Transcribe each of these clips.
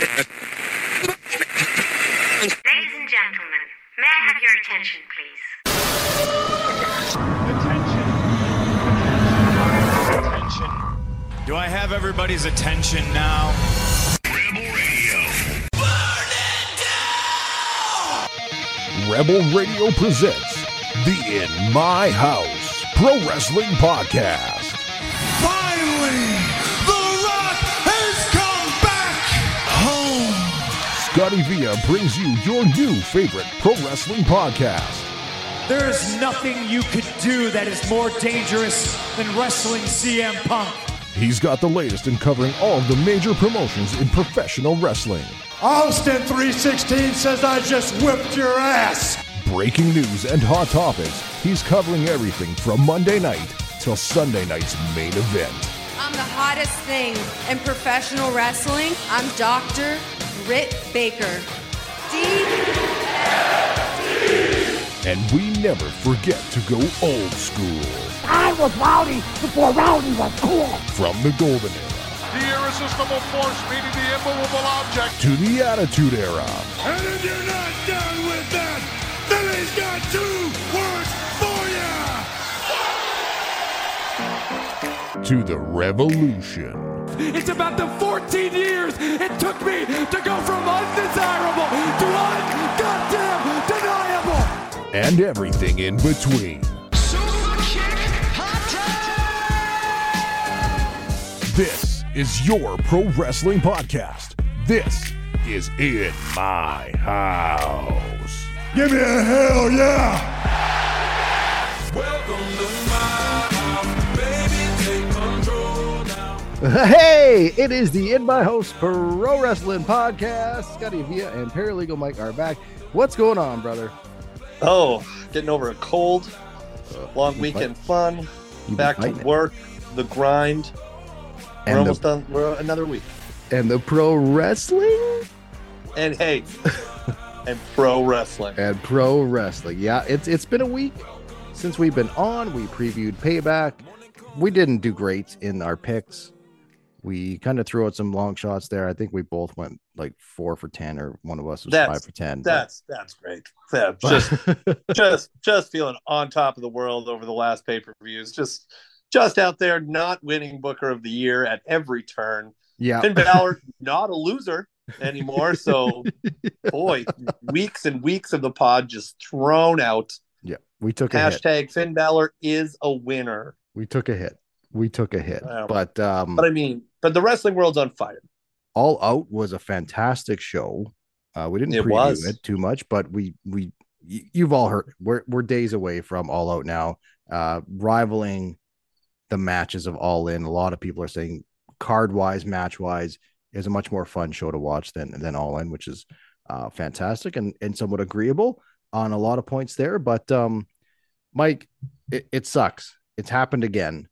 Ladies and gentlemen, may I have your attention, please? Attention. Attention. Do I have everybody's attention now? Rebel Radio Rebel Radio presents the In My House Pro Wrestling Podcast. Scotty Villa brings you your new favorite pro wrestling podcast. There is nothing you could do that is more dangerous than wrestling CM Punk. He's got the latest in covering all of the major promotions in professional wrestling. Austin 316 says I just whipped your ass. Breaking news and hot topics. He's covering everything from Monday night till Sunday night's main event. I'm the hottest thing in professional wrestling. I'm Dr. Britt Baker. D. And we never forget to go old school. I was rowdy before rowdy was cool. From the golden era The irresistible force meeting the immovable object. to the attitude era And if you're not done with that, then he's got two words for you. to the revolution. It's about the 14 years it took me to go from undesirable to ungoddamn deniable. and everything in between. This is your pro wrestling podcast. This is In My House. Give me a hell yeah. Hey, it is the In My House Pro Wrestling Podcast. Scotty Villa and Paralegal Mike are back. What's going on, brother? Oh, getting over a cold, uh, long you weekend fun, back to fighting it. work, the grind. And we're almost the, done. We're another week. and the pro wrestling And hey, and pro wrestling. and pro wrestling. Yeah, it's it's been a week since we've been on. We previewed Payback. We didn't do great in our picks. We kind of threw out some long shots there. I think we both went like four for ten, or one of us was That's- five for ten. but- That's that's great. Yeah, just just just feeling on top of the world over the last pay per views. Just just out there, not winning Booker of the Year at every turn. yeah, Finn Balor not a loser anymore. So boy, weeks and weeks of the pod just thrown out. yeah. We took a hit. Hashtag Finn Balor is a winner. We took a hit. We took a hit. Wow. But um But I mean, but the wrestling world's on fire. All Out was a fantastic show. Uh, we didn't It preview was. it too much, but we we you've all heard we're we're days away from All Out now, uh, rivaling the matches of All In. A lot of people are saying card wise, match wise, is a much more fun show to watch than than All In, which is uh, fantastic and and somewhat agreeable on a lot of points there. But um, Mike, it, it sucks. It's happened again.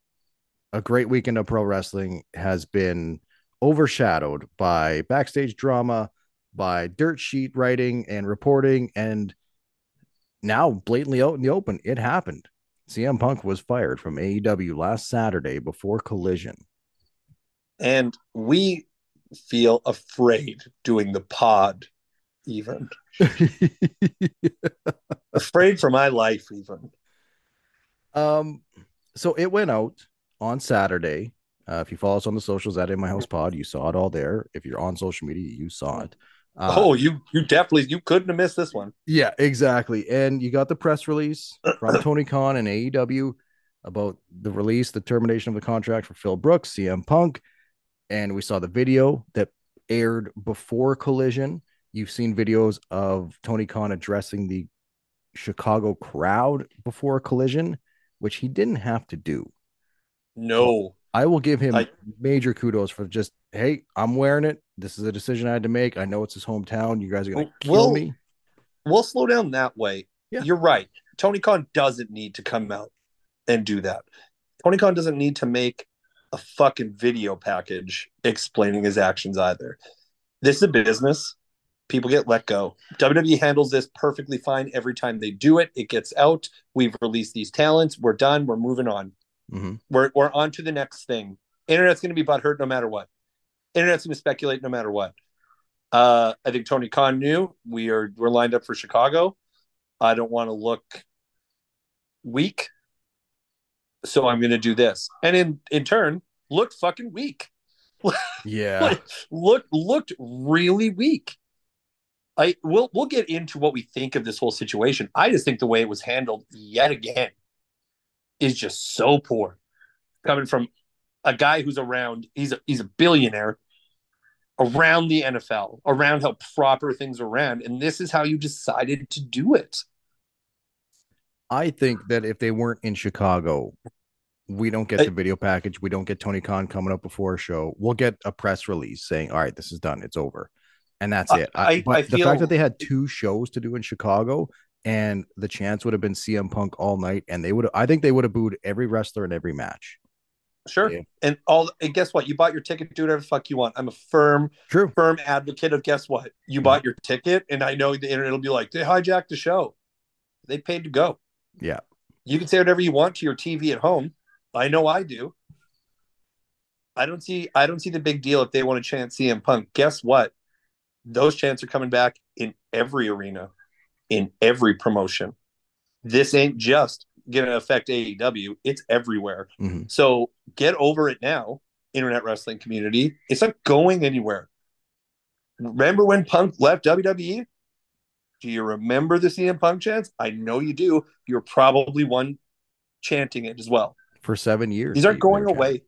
A great weekend of pro wrestling has been overshadowed by backstage drama, by dirt sheet writing and reporting, and now blatantly out in the open, it happened. CM Punk was fired from AEW last Saturday before Collision. And we feel afraid doing the pod, even. Afraid for my life, even. um, so it went out on Saturday. Uh, if you follow us on the socials at In My House Pod, you saw it all there. If you're on social media, you saw it. Uh, oh, you you definitely you couldn't have missed this one. Yeah, exactly. And you got the press release from Tony Khan and AEW about the release, the termination of the contract for Phil Brooks, CM Punk. And we saw the video that aired before Collision. You've seen videos of Tony Khan addressing the Chicago crowd before Collision, which he didn't have to do. No. I will give him I- major kudos for just, hey, I'm wearing it. This is a decision I had to make. I know it's his hometown. You guys are going to kill Well, me. We'll slow down that way. Yeah. You're right. Tony Khan doesn't need to come out and do that. Tony Khan doesn't need to make a fucking video package explaining his actions either. This is a business. People get let go. WWE handles this perfectly fine every time they do it. It gets out. We've released these talents. We're done. We're moving on. Mhm. We're we're on to the next thing. Internet's going to be butthurt no matter what. Internet's going to speculate no matter what. Uh, I think Tony Khan knew we are we're lined up for Chicago. I don't want to look weak, so I'm going to do this, and in in turn, looked fucking weak. Yeah. look looked really weak. I we'll we'll get into what we think of this whole situation. I just think the way it was handled yet again is just so poor. Coming from a guy who's around, he's a he's a billionaire around the NFL, around how proper things are ran, and this is how you decided to do it. I think that if they weren't in Chicago, we don't get I- the video package. We don't get Tony Khan coming up before a show. We'll get a press release saying, "All right, this is done. It's over," and that's I- it. I- but I the feel- fact that they had two shows to do in Chicago, and the chance would have been CM Punk all night, and they would. I think they would have booed every wrestler in every match. Sure. Yeah. And all and guess what? You bought your ticket, do whatever the fuck you want. I'm a firm, True. firm advocate of guess what? You bought your ticket, and I know the internet will be like, they hijacked the show. They paid to go. Yeah. You can say whatever you want to your TV at home. I know I do. I don't see I don't see the big deal if they want to chant CM Punk. Guess what? Those chants are coming back in every arena, in every promotion. This ain't just gonna affect AEW, it's everywhere. Mhm. So get over it now, internet wrestling community. It's not going anywhere. Remember when Punk left WWE? Do you remember the CM Punk chants? I know you do. You're probably one chanting it as well. For seven years, These aren't going away.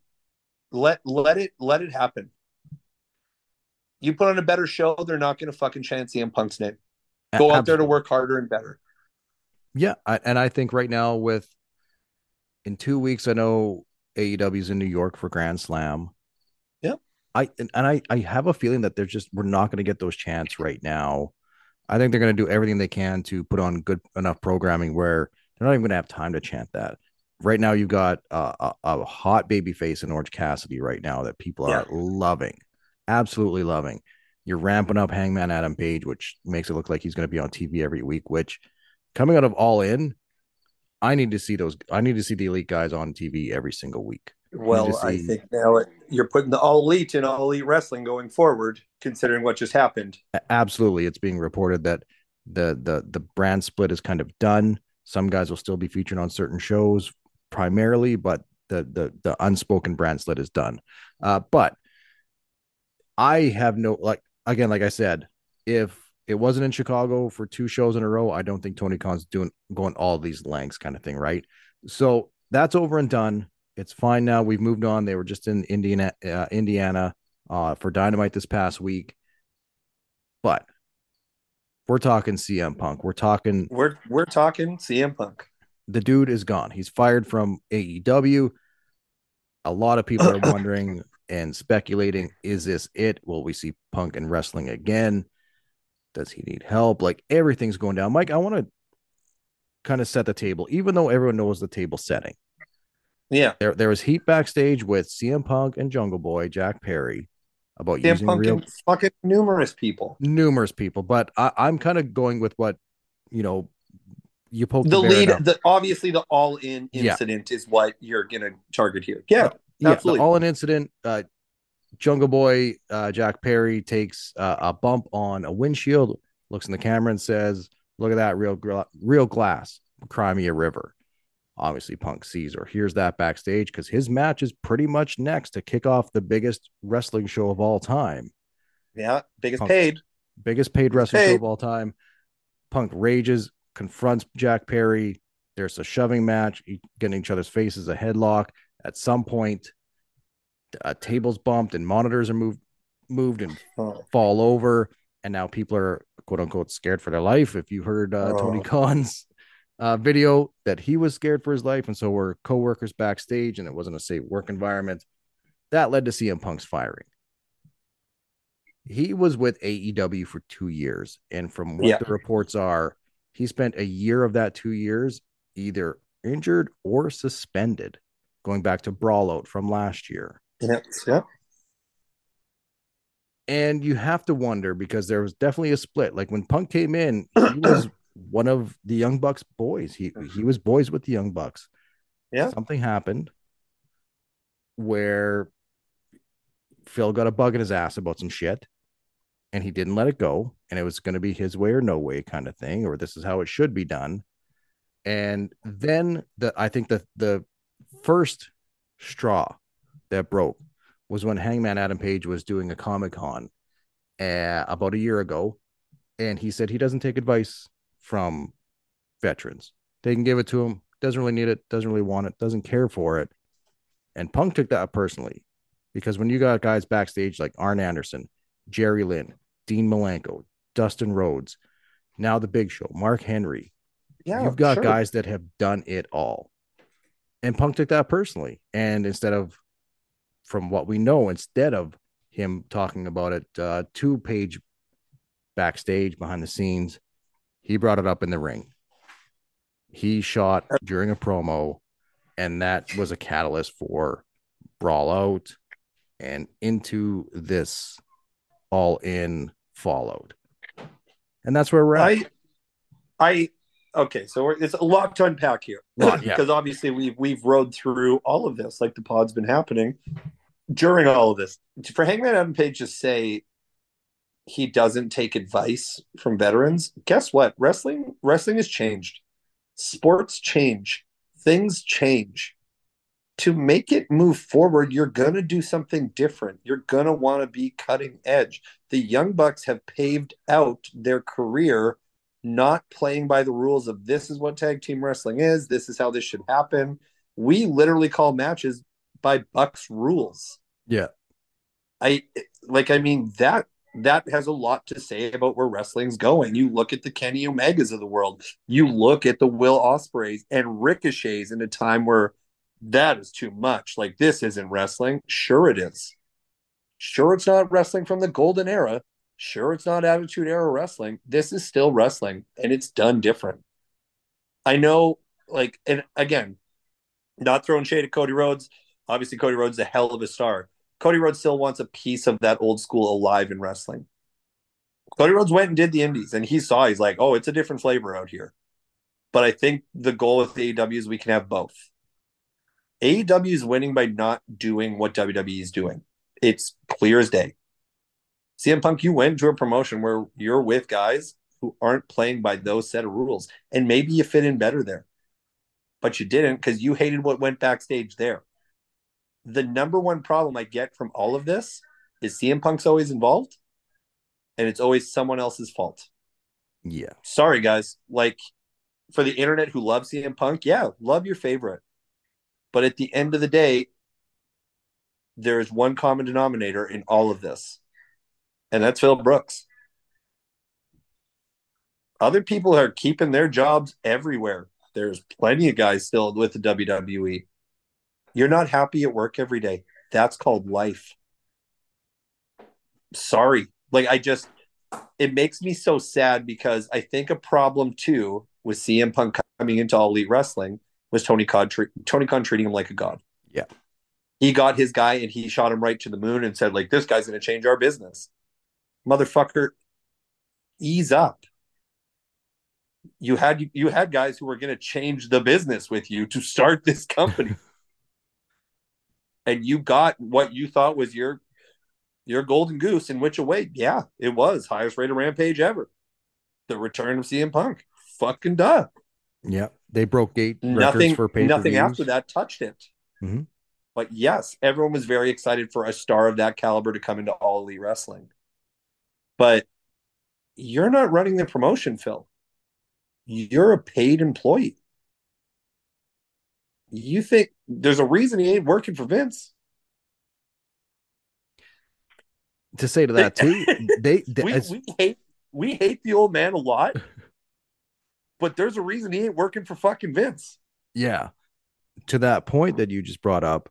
Let let it let it happen. You put on a better show, they're not going to fucking chant CM Punk's name. Go out there to work harder and better. Yeah, I, and I think right now with in two weeks, I know AEW's in New York for Grand Slam. Yeah. I and, and I I have a feeling that they're just we're not going to get those chants right now. I think they're going to do everything they can to put on good enough programming where they're not even going to have time to chant that. Right now, you've got uh, a, a hot baby face in Orange Cassidy right now that people are loving, absolutely loving. You're ramping up Hangman Adam Page, which makes it look like he's going to be on TV every week. Which coming out of All In, I need to see those. I need to see the elite guys on TV every single week. Well, to I think now it, you're putting the all elite in all elite wrestling going forward, considering what just happened. Absolutely, it's being reported that the the the brand split is kind of done. Some guys will still be featured on certain shows primarily, but the the the unspoken brand split is done. Uh, but I have no like again, like I said, if it wasn't in Chicago for two shows in a row, I don't think Tony Khan's doing going all these lengths kind of thing, right? So that's over and done. It's fine now. We've moved on. They were just in Indiana, uh, Indiana, uh, for Dynamite this past week, but we're talking CM Punk. We're talking We're we're talking CM Punk. the dude is gone. He's fired from AEW. A lot of people are wondering and speculating is this it? Will we see Punk and wrestling again? Does he need help? Like everything's going down. Mike, I want to kind of set the table, even though everyone knows the table setting. Yeah, There, there was heat backstage with CM Punk and Jungle Boy, Jack Perry, about CM using Punk real fucking numerous people. numerous people. But I, I'm kind of going with what you know. You poke The the, lead, the obviously the all in Yeah. incident is what you're gonna target here. Yeah, yeah, absolutely. all in incident. Uh, Jungle Boy, uh, Jack Perry takes uh, a bump on a windshield, looks in the camera and says, "Look at that real gla- real glass, cry me a river." Obviously, Punk sees or hears that backstage because his match is pretty much next to kick off the biggest wrestling show of all time, yeah, biggest paid. biggest paid wrestling show of all time. Punk rages, confronts Jack Perry. There's a shoving match, getting each other's faces, a headlock. At some point, uh, tables bumped and monitors are moved, moved and Oh, fall over. And now people are quote unquote scared for their life. If you heard uh, Tony Oh. Khan's uh, video that he was scared for his life, and so were coworkers backstage, and it wasn't a safe work environment. That led to CM Punk's firing. He was with AEW for two years, and from what Yeah. the reports are, he spent a year of that two years either injured or suspended, going back to Brawl Out from last year. yeah, yeah. And you have to wonder because there was definitely a split. Like when Punk came in, he was one of the Young Bucks boys. He mm-hmm. he was boys with the Young Bucks. Yeah. Something happened where Phil got a bug in his ass about some shit. and he didn't let it go. And it was going to be his way or no way kind of thing, or this is how it should be done. And then the I think the the first straw that broke was when Hangman Adam Page was doing a Comic Con uh, about a year ago, and he said he doesn't take advice from veterans. They can give it to him. Doesn't really need it. Doesn't really want it. Doesn't care for it. And Punk took that personally, because when you got guys backstage like Arn Anderson, Jerry Lynn, Dean Malenko, Dustin Rhodes, now the Big Show, Mark Henry, Yeah, you've got sure. guys that have done it all. And Punk took that personally. And instead of, from what we know, instead of him talking about it uh, to page backstage behind the scenes, he brought it up in the ring. He shot during a promo, and that was a catalyst for Brawl Out and into this all in Fallout. And that's where we're at. I, I, okay, so we're, it's a lot to unpack here Lot, yeah. because obviously we've we've rode through all of this, like the pod's been happening during all of this. For Hangman Adam Page to say he doesn't take advice from veterans, guess what? Wrestling wrestling has changed. Sports change. Things change. To make it move forward, you're going to do something different. You're going to want to be cutting edge. The Young Bucks have paved out their career not playing by the rules of this is what tag team wrestling is, this is how this should happen. We literally call matches by Bucks rules. Yeah. I like I mean that that has a lot to say about where wrestling's going. You look at the Kenny Omegas of the world, you look at the Will Ospreays and Ricochets in a time where that is too much. Like this isn't wrestling. Sure it is. Sure it's not wrestling from the golden era. Sure it's not attitude era wrestling. This is still wrestling and it's done different. I know like and again, not throwing shade at Cody Rhodes. Obviously Cody Rhodes is a hell of a star. Cody Rhodes still wants a piece of that old school alive in wrestling. Cody Rhodes went and did the indies and he saw he's like, oh, it's a different flavor out here. But I think the goal with the AEW is we can have both. AEW is winning by not doing what WWE is doing. It's clear as day. CM Punk, you went to a promotion where you're with guys who aren't playing by those set of rules, and maybe you fit in better there, but you didn't because you hated what went backstage there. The number one problem I get from all of this is CM Punk's always involved, and it's always someone else's fault. Yeah. Sorry, guys. Like for the internet who loves CM Punk, yeah, love your favorite. But at the end of the day, there is one common denominator in all of this, and that's Phil Brooks. Other people are keeping their jobs everywhere. There's plenty of guys still with the WWE. You're not happy at work every day. That's called life. Sorry. Like, I just, it makes me so sad because I think a problem too with CM Punk coming into All Elite Wrestling was Tony Khan, tre- Tony Khan treating him like a god. Yeah. He got his guy and he shot him right to the moon and said, like, this guy's going to change our business. Motherfucker, ease up. You had you had guys who were going to change the business with you to start this company. and you got what you thought was your your golden goose in which away. Yeah, it was highest rated rampage ever. The return of CM Punk. Fucking duh. Yeah. They broke gate Nothing records for pay nothing after that touched it. Mhm. But yes, everyone was very excited for a star of that caliber to come into all elite wrestling. But you're not running the promotion, Phil. You're a paid employee. You think there's a reason he ain't working for Vince? To say to that too, they, they we, we hate we hate the old man a lot, but there's a reason he ain't working for fucking Vince. yeah. To that point that you just brought up,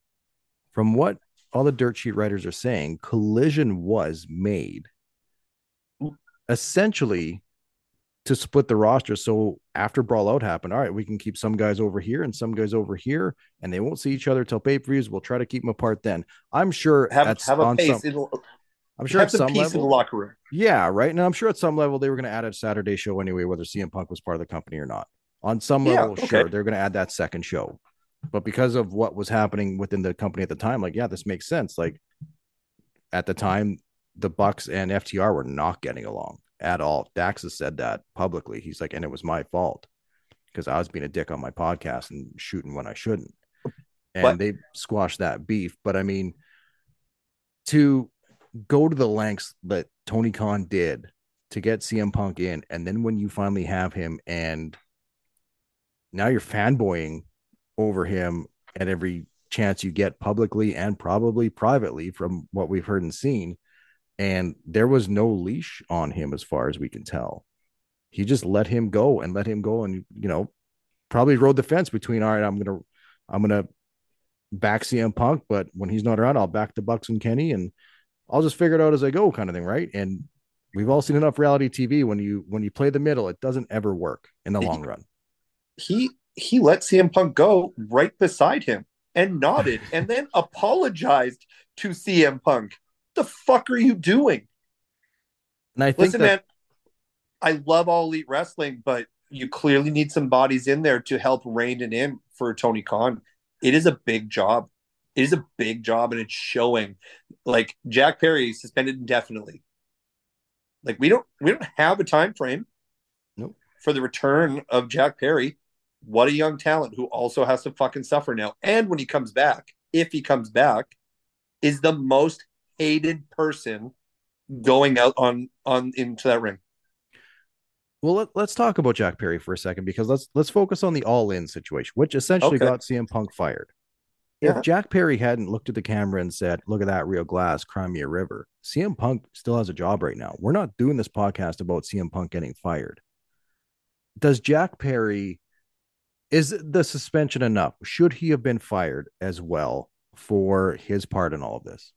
from what all the dirt sheet writers are saying, collision was made essentially to split the roster. So after Brawl Out happened, all right, we can keep some guys over here and some guys over here, and they won't see each other till pay per views. We'll try to keep them apart then. I'm sure Have that's have a pace. some, It'll, I'm sure have at some peace in the level. locker room. Yeah, right. And I'm sure at some level they were going to add a Saturday show anyway, whether CM Punk was part of the company or not. On some Yeah, level, okay. sure, they're going to add that second show. But because of what was happening within the company at the time, like, yeah, this makes sense. Like at the time, the Bucks and FTR were not getting along at all. Dax has said that publicly. He's like, and it was my fault because I was being a dick on my podcast and shooting when I shouldn't. And But- they squashed that beef. But I mean, to go to the lengths that Tony Khan did to get CM Punk in, and then when you finally have him, and now you're fanboying over him at every chance you get publicly and probably privately from what we've heard and seen. And there was no leash on him as far as we can tell. He just let him go and let him go, and you know, probably rode the fence between all right, I'm gonna I'm gonna back CM Punk, but when he's not around, I'll back the Bucks and Kenny, and I'll just figure it out as I go, kind of thing, right? And we've all seen enough reality TV when you when you play the middle, it doesn't ever work in the long run. he he let CM Punk go right beside him and nodded and then apologized to CM Punk. The fuck are you doing? And I think Listen, that, man, I love all elite wrestling, but you clearly need some bodies in there to help rein it in for Tony Khan. It is a big job. It is a big job, and it's showing. Like Jack Perry suspended indefinitely. Like we don't we don't have a time frame. Nope. For the return of Jack Perry, what a young talent who also has to fucking suffer now. And when he comes back, if he comes back, is the most hated person going out on on into that ring. well, let, let's talk about Jack Perry for a second because let's let's focus on the all in situation, which essentially Okay. got CM Punk fired. Yeah. If Jack Perry hadn't looked at the camera and said, "Look at that real glass, Crimea river," CM Punk still has a job right now. We're not doing this podcast about CM Punk getting fired. Does Jack Perry is the suspension enough? Should he have been fired as well for his part in all of this?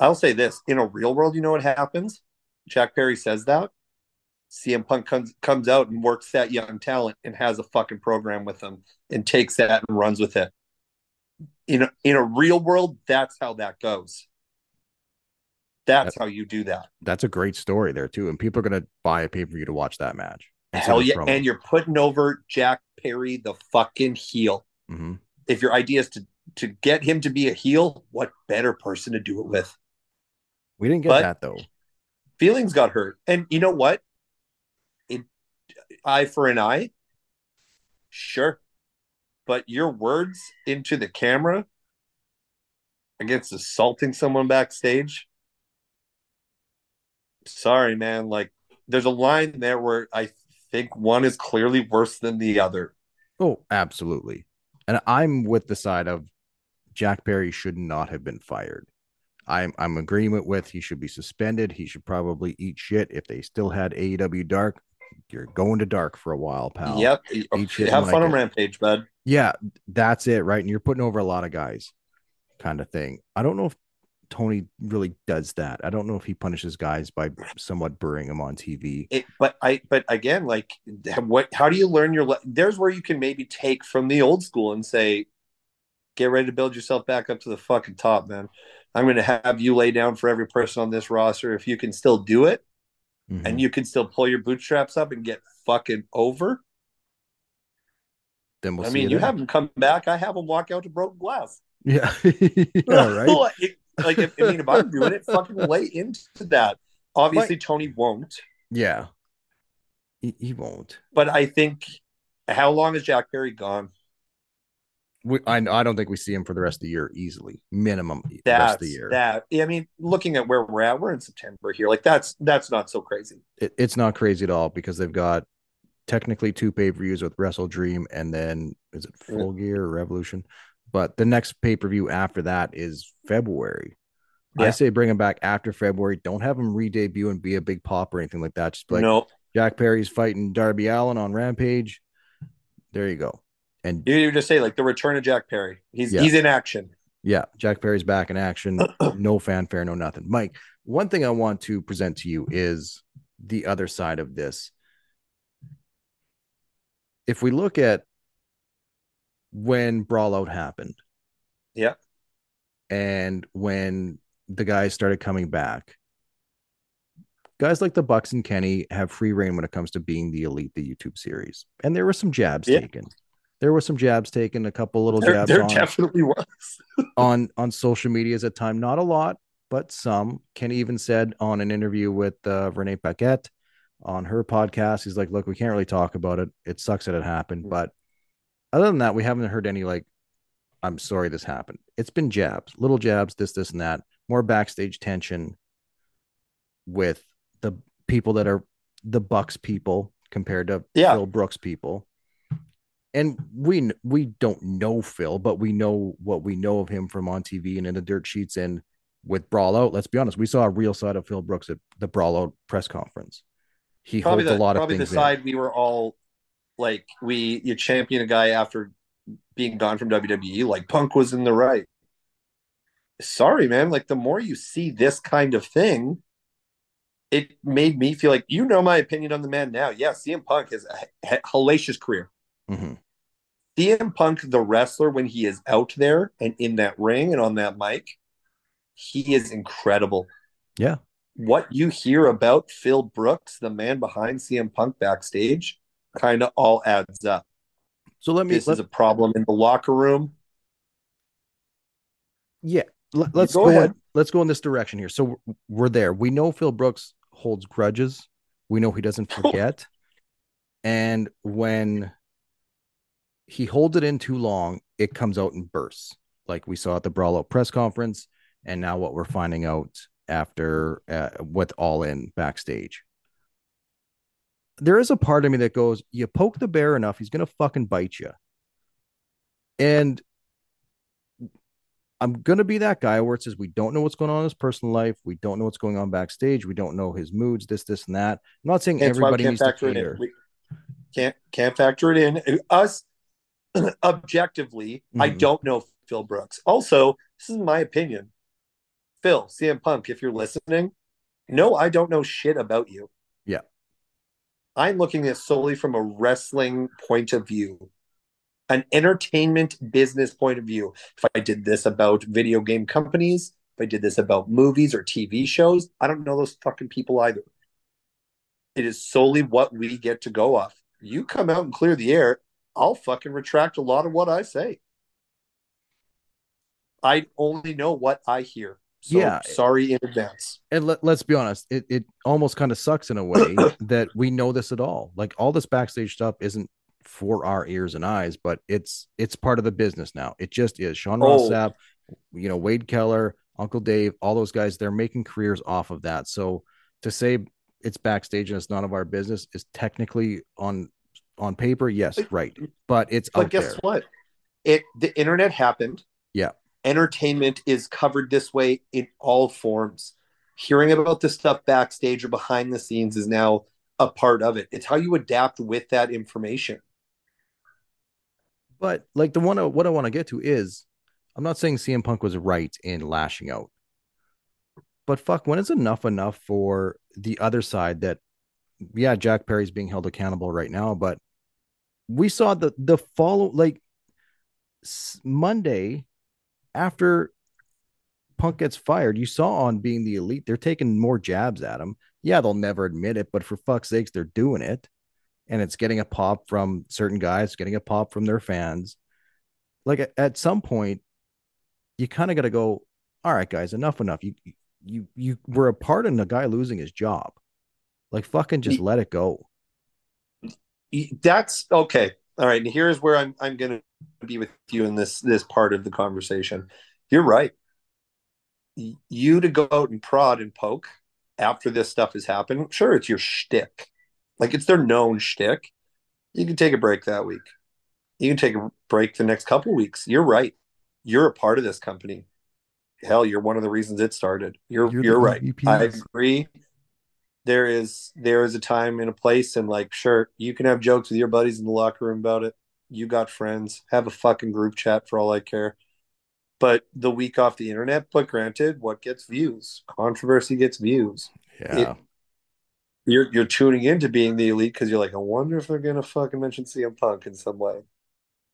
I'll say this: in a real world, you know what happens? Jack Perry says that. CM Punk comes comes out and works that young talent and has a fucking program with them and takes that and runs with it. In a, in a real world, that's how that goes. That's how you do that. That's a great story there too, and people are going to buy a pay per view to watch that match. and Hell yeah! And you're putting over Jack Perry, the fucking heel. Mhm. If your idea is to to get him to be a heel, what better person to do it with? We didn't get But- that though. feelings got hurt. And you know what? It eye for an eye. Sure. But your words into the camera against assaulting someone backstage. Sorry, man. Like there's a line there where I think one is clearly worse than the other. Oh, absolutely. And I'm with the side of Jack Perry should not have been fired. I'm I'm agreement with he should be suspended. He should probably eat shit. If they still had AEW Dark, you're going to Dark for a while, pal. Yep. Eat shit Have like fun on it. Rampage, bud. Yeah, that's it, right? And you're putting over a lot of guys, kind of thing. I don't know if Tony really does that. I don't know if he punishes guys by somewhat burying them on TV. it, but I, but again, like, what? How do you learn your? le- There's where you can maybe take from the old school and say, get ready to build yourself back up to the fucking top, man. I'm going to have you lay down for every person on this roster. If you can still do it, Mhm. and you can still pull your bootstraps up and get fucking over. then we'll I mean, you then. have them come back. I have them walk out to broken glass. yeah, yeah, right. like, like, if, I mean, if I'm doing it, fucking lay into that. Obviously, Tony won't. Yeah, he, he won't. But I think, how long is Jack Perry gone? We, I, I don't think we see him for the rest of the year easily. Minimum That's rest of the year. that. I mean, looking at where we're at, we're in September here. Like that's that's not so crazy. It, it's not crazy at all because they've got technically two pay per views with Wrestle Dream and then is it Full Gear or Revolution? But the next pay per view after that is February. I say bring him back after February. Don't have him re debut and be a big pop or anything like that. Just like no, Jack Perry's fighting Darby Allin on Rampage. There you go. And you you just say like the return of Jack Perry. He's Yeah. he's in action. Yeah, Jack Perry's back in action. no fanfare, no nothing. Mike, one thing I want to present to you is the other side of this. If we look at when Brawl Out happened Yeah, and when the guys started coming back, guys like the Bucks and Kenny have free reign when it comes to being the elite, the YouTube series. And there were some jabs Yeah. taken. There were some jabs taken, a couple little jabs there on definitely was. on on social medias at time not a lot but some. Kenny even said on an interview with uh, Renee Paquette on her podcast, he's like, "Look, we can't really talk about it. It sucks that it happened, but other than that, we haven't heard any like, I'm sorry this happened. It's been jabs, little jabs, this, this, and that. More backstage tension with the people that are the Bucks people compared to Yeah. Phil Brooks people." And we we don't know Phil, but we know what we know of him from on TV and in the dirt sheets and with Brawl Out. Let's be honest, we saw a real side of Phil Brooks at the Brawl Out press conference. He probably holds the, a lot of probably the things. in. side we were all like we you champion a guy after being gone from WWE like Punk was in the right. Sorry, man. Like the more you see this kind of thing, it made me feel like you know my opinion on the man now. Yeah, CM Punk has a he- hellacious career. Mhm. CM Punk, the wrestler, when he is out there and in that ring and on that mic, he is incredible. Yeah. What you hear about Phil Brooks, the man behind CM Punk backstage, kind of all adds up. So let me This let, is a problem in the locker room. yeah, let, us go go, ahead. in, let's go in this direction here. So we're- we're there. We know Phil Brooks holds grudges. We know he doesn't forget. and when he holds it in too long, it comes out in bursts, like we saw at the Brawl Out press conference, and now what we're finding out after uh, with All In backstage. There is a part of me that goes, you poke the bear enough, he's gonna fucking bite you. And I'm gonna be that guy where it says we don't know what's going on in his personal life, we don't know what's going on backstage, we don't know his moods, this, this, and that. I'm not saying That's everybody needs to factor it cater. can't can't factor it in. Us objectively, I Mhm. don't know Phil Brooks. Also, this is my opinion. Phil, CM Punk, if you're listening, no, I don't know shit about you. Yeah. I'm looking at solely from a wrestling point of view, an entertainment business point of view. If I did this about video game companies, if I did this about movies or TV shows, I don't know those fucking people either. It is solely what we get to go off. You come out and clear the air, I'll fucking retract a lot of what I say. I only know what I hear. So Yeah. sorry in advance. and let, let's be honest, it, it almost kind of sucks in a way that we know this at all. Like all this backstage stuff isn't for our ears and eyes, but it's it's part of the business now. It just is. Sean Oh. Ross Sapp, you know, Wade Keller, Uncle Dave, all those guys, they're making careers off of that. So to say it's backstage and it's none of our business is technically on on paper, yes, right. But it's But guess there. what? It the internet happened. Yeah. Entertainment is covered this way in all forms. Hearing about this stuff backstage or behind the scenes is now a part of it. It's how you adapt with that information. But like the one I- what I want to get to is I'm not saying CM Punk was right in lashing out. But fuck, when is enough enough for the other side that yeah, Jack Perry's being held accountable right now, but we saw the the follow like Monday after Punk gets fired, you saw on being the elite, they're taking more jabs at him. Yeah, they'll never admit it, but for fuck's sakes, they're doing it. And it's getting a pop from certain guys, getting a pop from their fans. Like at, at some point, you kind of got to go, all right, guys, enough, enough. You you you were a part in the guy losing his job. Like fucking just let it go. That's okay. All right. And here's where I'm I'm gonna be with you in this this part of the conversation. You're right. You to go out and prod and poke after this stuff has happened, sure, it's your shtick. Like it's their known shtick. You can take a break that week. You can take a break the next couple weeks. You're right. You're a part of this company. Hell, you're one of the reasons it started. You're You're you're, right. I agree. There is there is a time and a place, and like, sure, you can have jokes with your buddies in the locker room about it. You got friends. Have a fucking group chat for all I care. But the week off the internet, but granted, what gets views? Controversy gets views. Yeah. You're you're tuning into being the elite because you're like, I wonder if they're gonna fucking mention CM Punk in some way.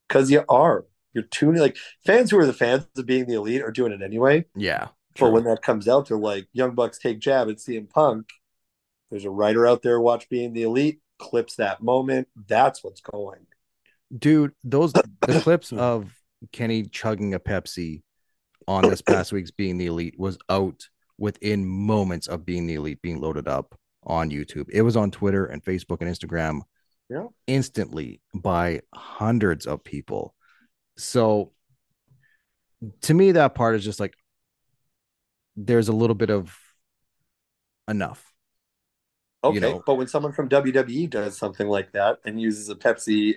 Because you are. You're tuning like fans who are the fans of being the elite are doing it anyway. yeah. for when that comes out, they're like, Young Bucks take jab at CM Punk. There's a writer out there watch being the elite, clips that moment. That's what's going. dude those the clips of kenny chugging a pepsi on this past week's being the elite was out within moments of being the elite being loaded up on YouTube. It was on Twitter and Facebook and Instagram Yeah. instantly by hundreds of people. So to me, that part is just like there's a little bit of enough. Okay, You know- but when someone from WWE does something like that and uses a Pepsi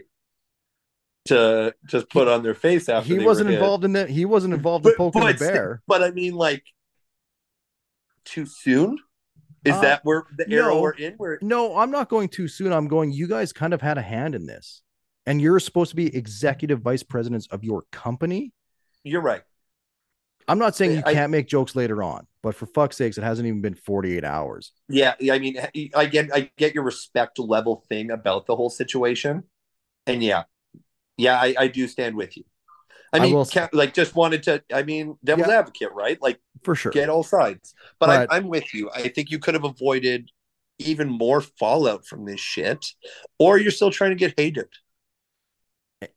to just put on their face after He wasn't involved in that. He wasn't involved in But- poking the bear. But I mean, like, too soon? Is Uh, that where the arrow no. we're in? Where No, I'm not going too soon. I'm going, you guys kind of had a hand in this. And you're supposed to be executive vice presidents of your company. you're right. I'm not saying you I- can't make jokes later on, but for fuck's sakes, it hasn't even been 48 hours. Yeah, I mean, I get, I get your respect level thing about the whole situation, and yeah, yeah, I, I do stand with you. I I mean, will- ca- like, just wanted to, I mean, devil's Yeah. advocate, right? Like, For sure. get all sides. But, But- I, I'm with you. I think you could have avoided even more fallout from this shit, or you're still trying to get hated.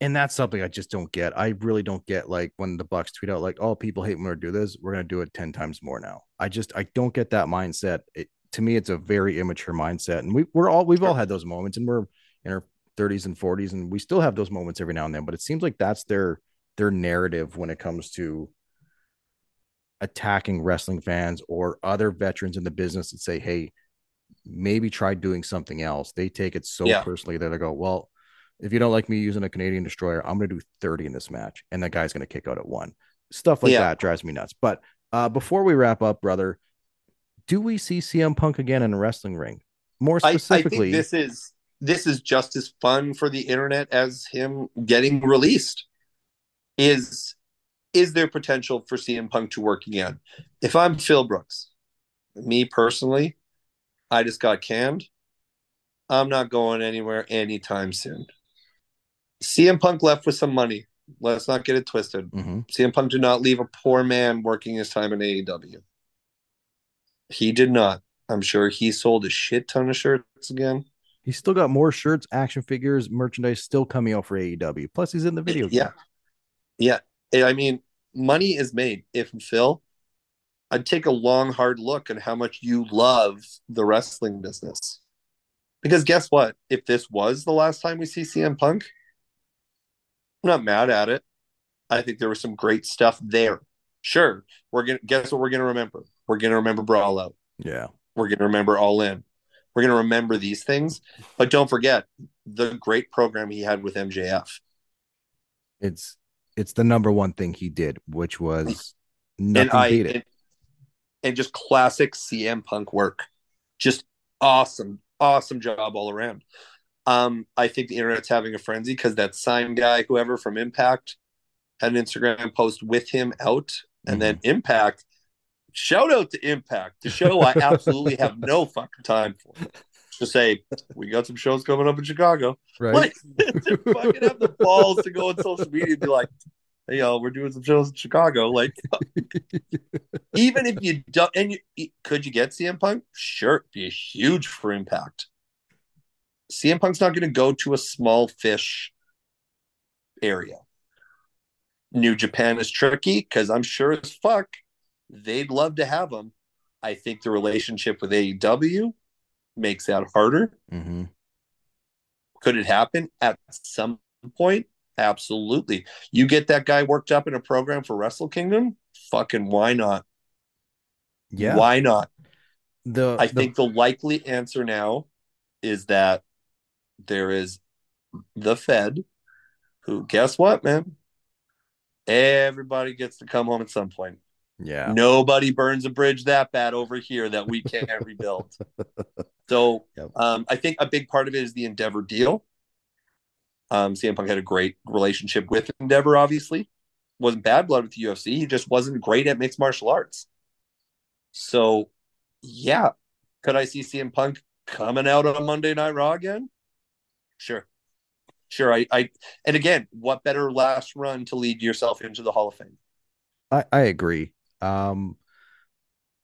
And that's something I just don't get. I really don't get like when the Bucks tweet out like, "Oh, people hate when we do this. We're gonna do it ten times more now." I just I don't get that mindset. It, to me, it's a very immature mindset, and we we're all we've all had those moments, and we're in our thirties and forties, and we still have those moments every now and then. But it seems like that's their their narrative when it comes to attacking wrestling fans or other veterans in the business that say, "Hey, maybe try doing something else." They take it so Yeah. personally that they go, "Well." If you don't like me using a Canadian destroyer, I'm going to do 30 in this match, and that guy's going to kick out at one. Stuff like Yeah. that drives me nuts. But uh, before we wrap up, brother, do we see CM Punk again in a wrestling ring? More I, I specifically, think this is this is just as fun for the internet as him getting released. Is is there potential for CM Punk to work again? If I'm Phil Brooks, me personally, I just got canned. I'm not going anywhere anytime soon. CM Punk left with some money. Let's not get it twisted. Mhm. CM Punk did not leave a poor man working his time in AEW. He did not. I'm sure he sold a shit ton of shirts again. he's still got more shirts, action figures, merchandise still coming out for AEW. Plus, he's in the video game. Yeah. Yeah. I mean, money is made. If Phil, I'd take a long, hard look at how much you love the wrestling business. Because guess what? If this was the last time we see CM Punk, I'm not mad at it. I think there was some great stuff there. Sure. We're gonna guess what we're gonna remember? We're gonna remember Brawl Out. Yeah. We're to remember All In. We're to remember these things. But don't forget the great program he had with MJF. It's it's the number one thing he did, which was and nothing I beat it. and, and just classic CM Punk work. Just awesome, awesome job all around. Um, I think the internet's having a frenzy because that sign guy, whoever from Impact, had an Instagram post with him out, and then Mm-hmm. Impact. Shout out to Impact, the show I absolutely have no fucking time for. To say we got some shows coming up in Chicago, right. like to fucking have the balls to go on social media and be like, "Hey, y'all, we're doing some shows in Chicago." Like, even if you don't, and you could you get CM Punk? Sure, it'd be huge for Impact. CM Punk's not going to go to a small fish area. New Japan is tricky because I'm sure as fuck they'd love to have him. I think the relationship with AEW makes that harder. Mhm. Could it happen at some point? Absolutely. You get that guy worked up in a program for Wrestle Kingdom? Fucking why not? Yeah. Why not? The I the- think the likely answer now is that there is the Fed, who, guess what, man? Everybody gets to come home at some point. yeah. Nobody burns a bridge that bad over here that we can't rebuild. So Yep. um, I think a big part of it is the Endeavor deal. Um, CM Punk had a great relationship with Endeavor, obviously. Wasn't bad blood with the UFC. He just wasn't great at mixed martial arts. So, yeah. Could I see CM Punk coming out on Monday Night Raw again? Sure. Sure. I, I and again, what better last run to lead yourself into the Hall of Fame? I, I agree. Um,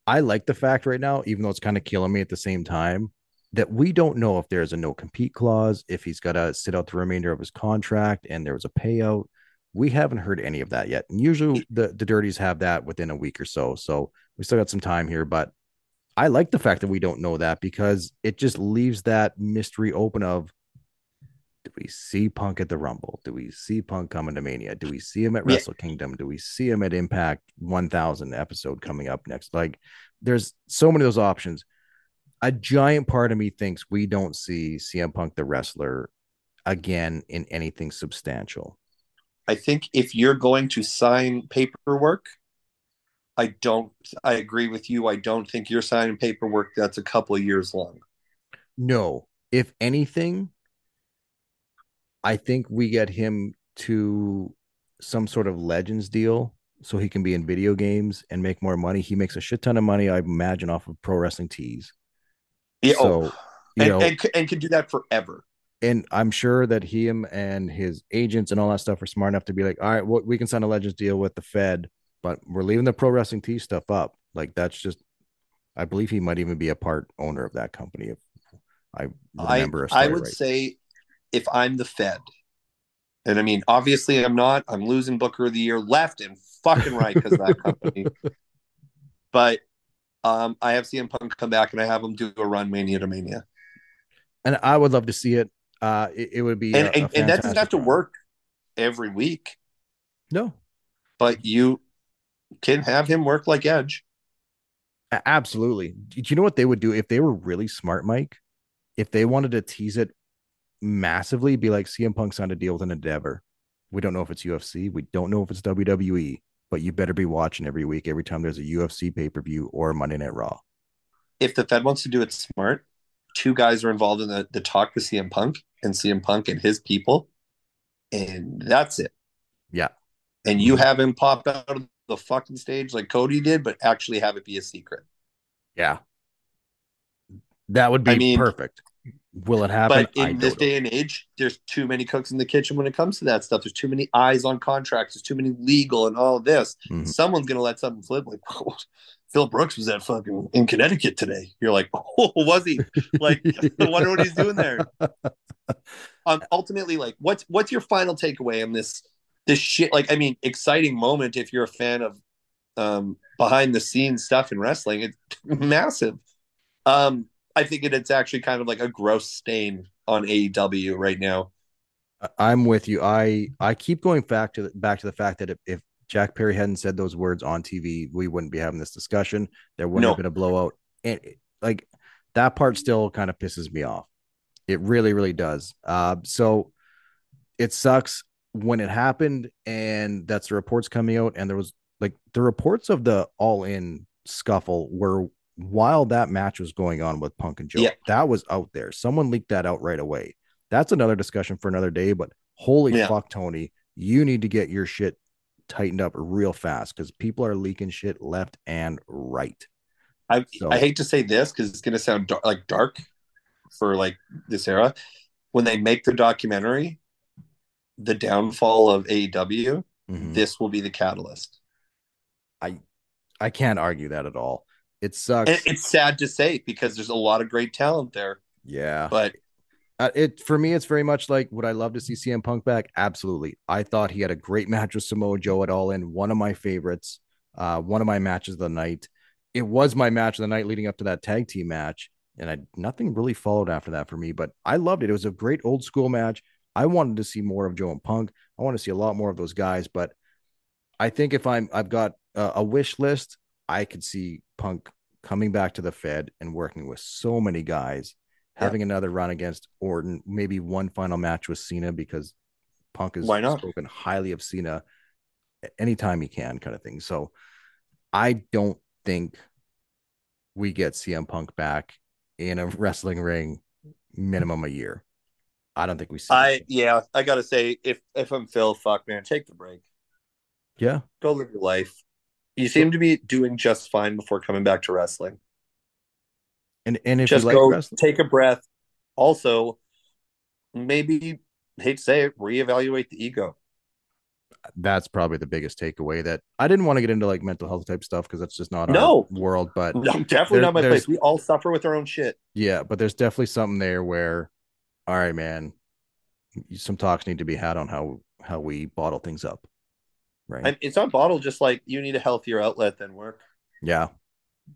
I like the fact right now, even though it's kind of killing me at the same time, that we don't know if there's a no compete clause, if he's got to sit out the remainder of his contract and there was a payout. We haven't heard any of that yet. And usually the, the dirties have that within a week or so. So we still got some time here, but I like the fact that we don't know that because it just leaves that mystery open of do we see Punk at the Rumble? Do we see Punk coming to Mania? Do we see him at Yeah. Wrestle Kingdom? Do we see him at Impact 1000 episode coming up next? Like, there's so many of those options. A giant part of me thinks we don't see CM Punk the wrestler again in anything substantial. I think if you're going to sign paperwork, I don't. I agree with you. I don't think you're signing paperwork that's a couple of years long. No, if anything, I think we get him to some sort of legends deal so he can be in video games and make more money. He makes a shit ton of money, I imagine, off of pro wrestling tees. Yeah, oh, So, oh, and, know, and and can do that forever. and I'm sure that him and his agents and all that stuff are smart enough to be like, all right, well, we can sign a legends deal with the Fed, but we're leaving the pro wrestling tee stuff up. Like that's just, I believe he might even be a part owner of that company. If I I remember, a I story would right. say if I'm the Fed, and I mean obviously I'm not. I'm losing Booker of the Year left and fucking right because of that company. But um, I have CM Punk come back and I have him do a run Mania to Mania, and I would love to see it. Uh, it, it would be, and a- and, a and that doesn't have to work every week, No, but you can have him work like Edge. Absolutely. Do you know what they would do if they were really smart, Mike? If they wanted to tease it massively, be like CM Punk signed a deal with an Endeavor. We don't know if it's UFC. We don't know if it's WWE, but you better be watching every week, every time there's a UFC pay per view or Monday Night Raw. if the Fed wants to do it smart, two guys are involved in the, the talk with CM Punk and CM Punk and his people, and that's it. Yeah. And you have him pop out of the fucking stage like Cody did, but actually have it be a secret. Yeah. That would be I mean- perfect. Will it happen? But in this know. day and age, there's too many cooks in the kitchen when it comes to that stuff. There's too many eyes on contracts. There's too many legal and all this. Mhm. Someone's gonna let something flip. Like Phil Brooks was at fucking in Connecticut today. You're like, oh, was he? Like, I wonder what he's doing there. um, ultimately, like, what's what's your final takeaway on this this shit? Like, I mean, exciting moment if you're a fan of um behind the scenes stuff in wrestling. It's massive. Um, I think it, it's actually kind of like a gross stain on AEW right now. I'm with you. I I keep going back to the, back to the fact that if, if Jack Perry hadn't said those words on TV, we wouldn't be having this discussion. There wouldn't No. have been a blowout, and like that part still kind of pisses me off. It really, really does. Uh, so it sucks when it happened, and that's the reports coming out, and there was like the reports of the All In scuffle were while that match was going on with Punk and Joe. Yeah. That was out there. Someone leaked that out right away. That's another discussion for another day. But holy Yeah. fuck, Tony, you need to get your shit tightened up real fast because people are leaking shit left and right. I So- I hate to say this because it's gonna sound dar- like dark for like this era. When they make the documentary, the downfall of AEW, Mhm. this will be the catalyst. I I can't argue that at all. It sucks. And it's sad to say because there's a lot of great talent there, yeah. but Uh, it for me, it's very much like would I love to see CM Punk back? Absolutely. I thought he had a great match with Samoa Joe at All In, one of my favorites, uh, one of my matches of the night. It was my match of the night leading up to that tag team match, and I nothing really followed after that for me. But I loved it. It was a great old school match. I wanted to see more of Joe and Punk. I want to see a lot more of those guys. But I think if I'm I've got a, a wish list, I could see Punk coming back to the Fed and working with so many guys having another run against Orton, maybe one final match with Cena because Punk has Why not? spoken highly of Cena anytime he can, kind of thing. So I don't think we get CM Punk back in a wrestling ring minimum a year. I don't think we see I it. yeah, I gotta say if if I'm Phil, fuck man, take the break, Yeah. go live your life. You seem to be doing just fine before coming back to wrestling. And and if just you like go wrestling, take a breath. Also, maybe hate to say it, reevaluate the ego. that's probably the biggest takeaway that I didn't want to get into like mental health type stuff because that's just not No. our world. But No, definitely There- not my place. We all suffer with our own shit. Yeah, but there's definitely something there where, all right, man, some talks need to be had on how how we bottle things up. Right. And it's on bottle Just like you need a healthier outlet than work. yeah.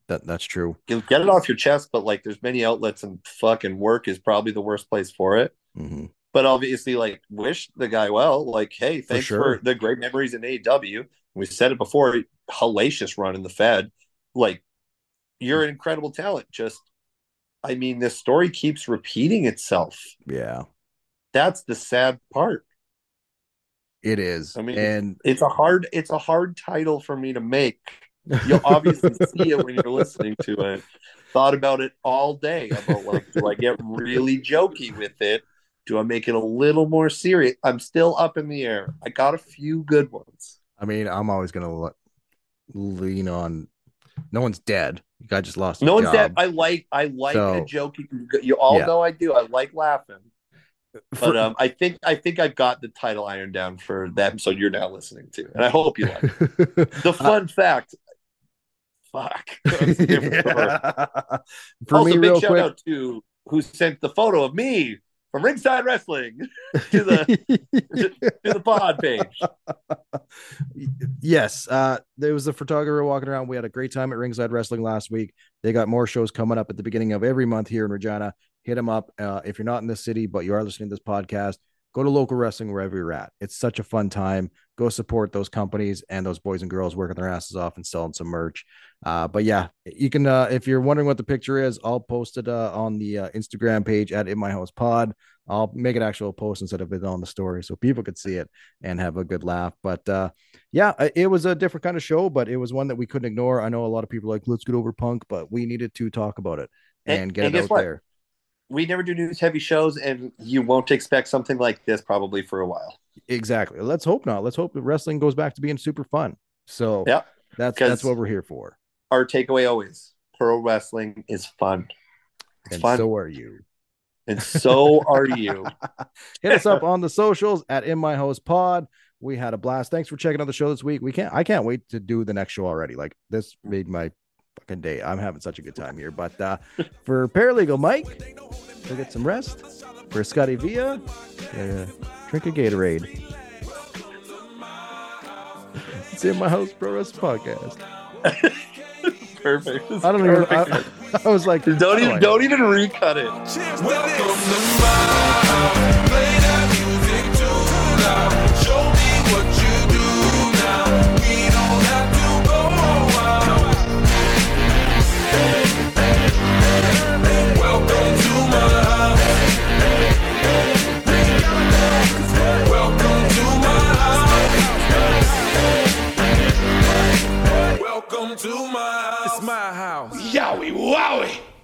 That that's true. You get it off your chest, but like there's many outlets, and fucking work is probably the worst place for it. hmm But obviously, like, wish the guy well. Like, hey, thanks for, sure. the great memories in AEW. We said it before, hellacious run in the Fed. Like, you're an incredible talent. Just, I mean, this story keeps repeating itself. Yeah. That's the sad part. It is. I mean, and It's a hard, it's a hard title for me to make. You'll obviously see it when you're listening to it. Thought about it all day about like, do I get really jokey with it? Do I make it a little more serious? I'm still up in the air. I got a few good ones. I mean, I'm always gonna le- lean on. No one's dead. The guy just lost. No one's job. I like. I like So- a jokey. You all Yeah. know I do. I like laughing. But um, I think I think I've got the title iron down for the episode you're now listening to, and I hope you like. it. The fun fact. Fuck. That's a different. Yeah. For also, me, big shout quick. out to who sent the photo of me from Ringside Wrestling to the to the pod page. yes, uh, there was a photographer walking around. We had a great time at Ringside Wrestling last week. They got more shows coming up at the beginning of every month here in Regina. Hit them up. Uh, if you're not in the city, but you are listening to this podcast, go to local wrestling wherever you're at. It's such a fun time. Go support those companies and those boys and girls working their asses off and selling some merch. Uh, but yeah, you can, uh, if you're wondering what the picture is, I'll post it uh, on the uh, Instagram page at In My House Pod. I'll make an actual post instead of it on the story so people could see it and have a good laugh. But uh, yeah, uh, it was a different kind of show, but it was one that we couldn't ignore. I know a lot of people are like, let's get over punk, but we needed to talk about it and, And- get and it out what? there. We never do news heavy shows, and you won't expect something like this probably for a while. Exactly. Let's hope not. Let's hope wrestling goes back to being super fun. So Yeah, that's that's what we're here for. Our takeaway always: pro wrestling is fun. It's And fun, so are you. and so are you. Hit us up on the socials at In My House Pod. We had a blast. Thanks for checking out the show this week. We can't I can't wait to do the next show already. Like this mm. made my fucking day. I'm having such a good time here. But uh for paralegal Mike, go get some rest. For Scotty Via, uh, drink a Gatorade. It's in my house pro wrestling podcast. Perfect. I don't even I, I was like Don't even don't even recut it. Welcome to my Welcome to my house. It's my house. Yowie, wowie.